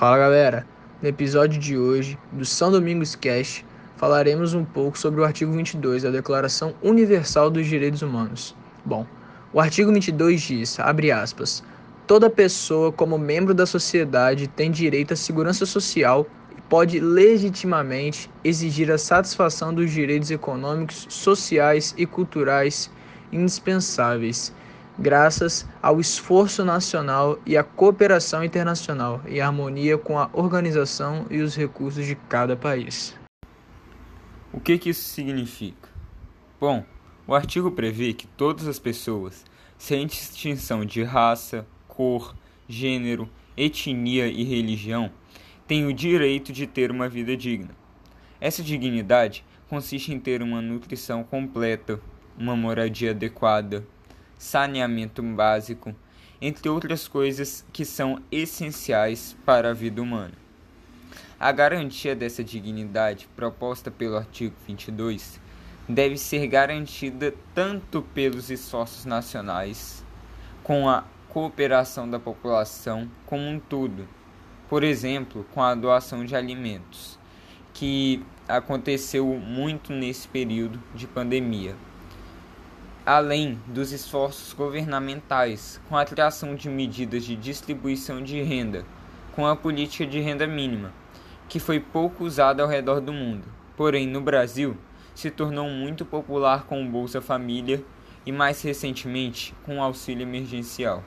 Fala galera, no episódio de hoje do São Domingos Cast falaremos um pouco sobre o artigo 22 da Declaração Universal dos Direitos Humanos. Bom, o artigo 22 diz, abre aspas, toda pessoa como membro da sociedade tem direito à segurança social e pode legitimamente exigir a satisfação dos direitos econômicos, sociais e culturais indispensáveis graças ao esforço nacional e à cooperação internacional, em harmonia com a organização e os recursos de cada país. O que, que isso significa? Bom, o artigo prevê que todas as pessoas, sem distinção de raça, cor, gênero, etnia e religião, têm o direito de ter uma vida digna. Essa dignidade consiste em ter uma nutrição completa, uma moradia adequada, saneamento básico, entre outras coisas que são essenciais para a vida humana. A garantia dessa dignidade proposta pelo artigo 22 deve ser garantida tanto pelos esforços nacionais, com a cooperação da população como um todo, por exemplo, com a doação de alimentos, que aconteceu muito nesse período de pandemia além dos esforços governamentais com a criação de medidas de distribuição de renda, com a política de renda mínima, que foi pouco usada ao redor do mundo, porém no Brasil se tornou muito popular com o Bolsa Família e mais recentemente com o auxílio emergencial.